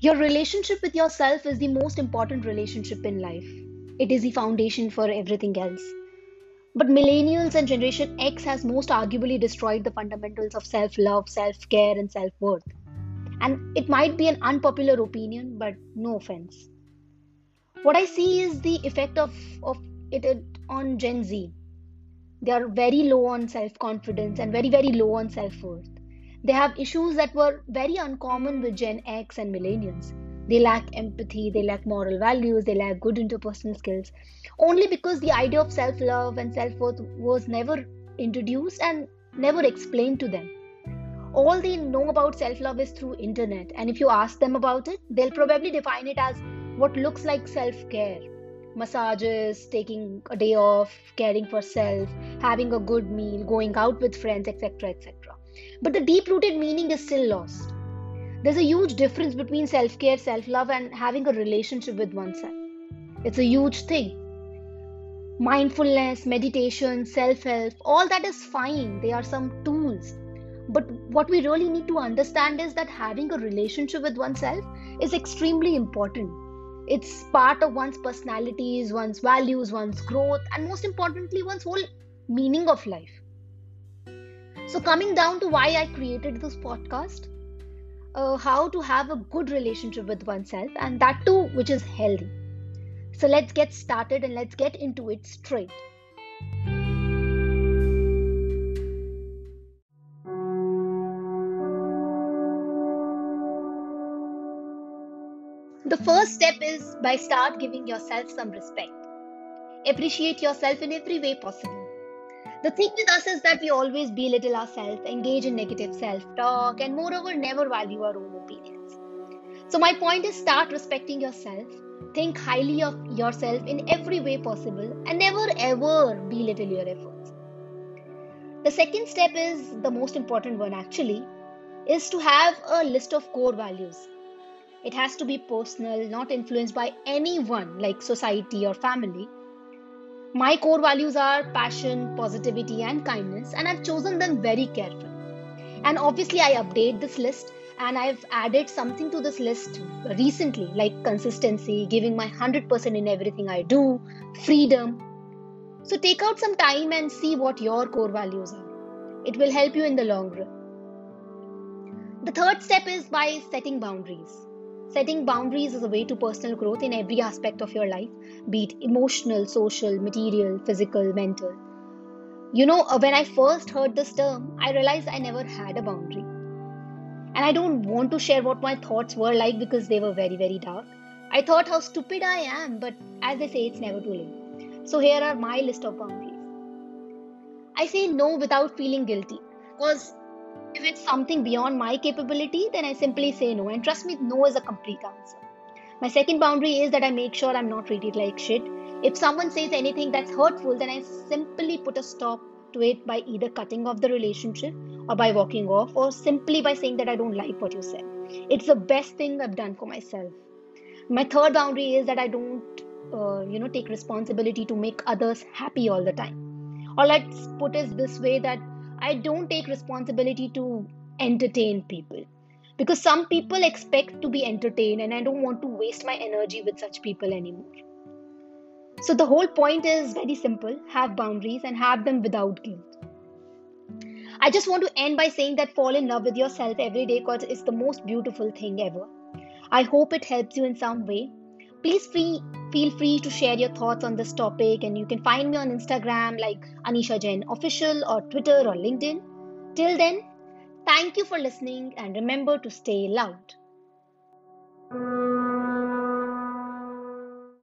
Your relationship with yourself is the most important relationship in life. It is the foundation for everything else. But millennials and Generation X has most arguably destroyed the fundamentals of self love, self care, and self worth. And it might be an unpopular opinion, but no offense. What I see is the effect of, of it on Gen Z. They are very low on self confidence and very, very low on self worth. They have issues that were very uncommon with Gen X and millennials. They lack empathy, they lack moral values, they lack good interpersonal skills, only because the idea of self love and self worth was never introduced and never explained to them. All they know about self love is through internet, and if you ask them about it, they'll probably define it as what looks like self care massages, taking a day off, caring for self, having a good meal, going out with friends, etc. etc. But the deep rooted meaning is still lost. There's a huge difference between self care, self love, and having a relationship with oneself. It's a huge thing. Mindfulness, meditation, self help, all that is fine. They are some tools. But what we really need to understand is that having a relationship with oneself is extremely important. It's part of one's personalities, one's values, one's growth, and most importantly, one's whole meaning of life. So, coming down to why I created this podcast, uh, how to have a good relationship with oneself, and that too, which is healthy. So, let's get started and let's get into it straight. The first step is by start giving yourself some respect. Appreciate yourself in every way possible. The thing with us is that we always belittle ourselves, engage in negative self talk, and moreover, never value our own opinions. So, my point is start respecting yourself, think highly of yourself in every way possible, and never ever belittle your efforts. The second step is the most important one actually, is to have a list of core values. It has to be personal, not influenced by anyone like society or family my core values are passion, positivity, and kindness, and I've chosen them very carefully. And obviously, I update this list and I've added something to this list recently, like consistency, giving my 100% in everything I do, freedom. So take out some time and see what your core values are. It will help you in the long run. The third step is by setting boundaries. Setting boundaries is a way to personal growth in every aspect of your life, be it emotional, social, material, physical, mental. You know, uh, when I first heard this term, I realized I never had a boundary. And I don't want to share what my thoughts were like because they were very, very dark. I thought how stupid I am, but as they say, it's never too late. So here are my list of boundaries. I say no without feeling guilty because if it's something beyond my capability, then I simply say no. And trust me, no is a complete answer. My second boundary is that I make sure I'm not treated like shit. If someone says anything that's hurtful, then I simply put a stop to it by either cutting off the relationship or by walking off or simply by saying that I don't like what you said. It's the best thing I've done for myself. My third boundary is that I don't, uh, you know, take responsibility to make others happy all the time. Or let's put it this way that I don't take responsibility to entertain people because some people expect to be entertained and I don't want to waste my energy with such people anymore. So the whole point is very simple have boundaries and have them without guilt. I just want to end by saying that fall in love with yourself every day because it's the most beautiful thing ever. I hope it helps you in some way. Please free, feel free to share your thoughts on this topic, and you can find me on Instagram like Anisha Jain Official or Twitter or LinkedIn. Till then, thank you for listening and remember to stay loud.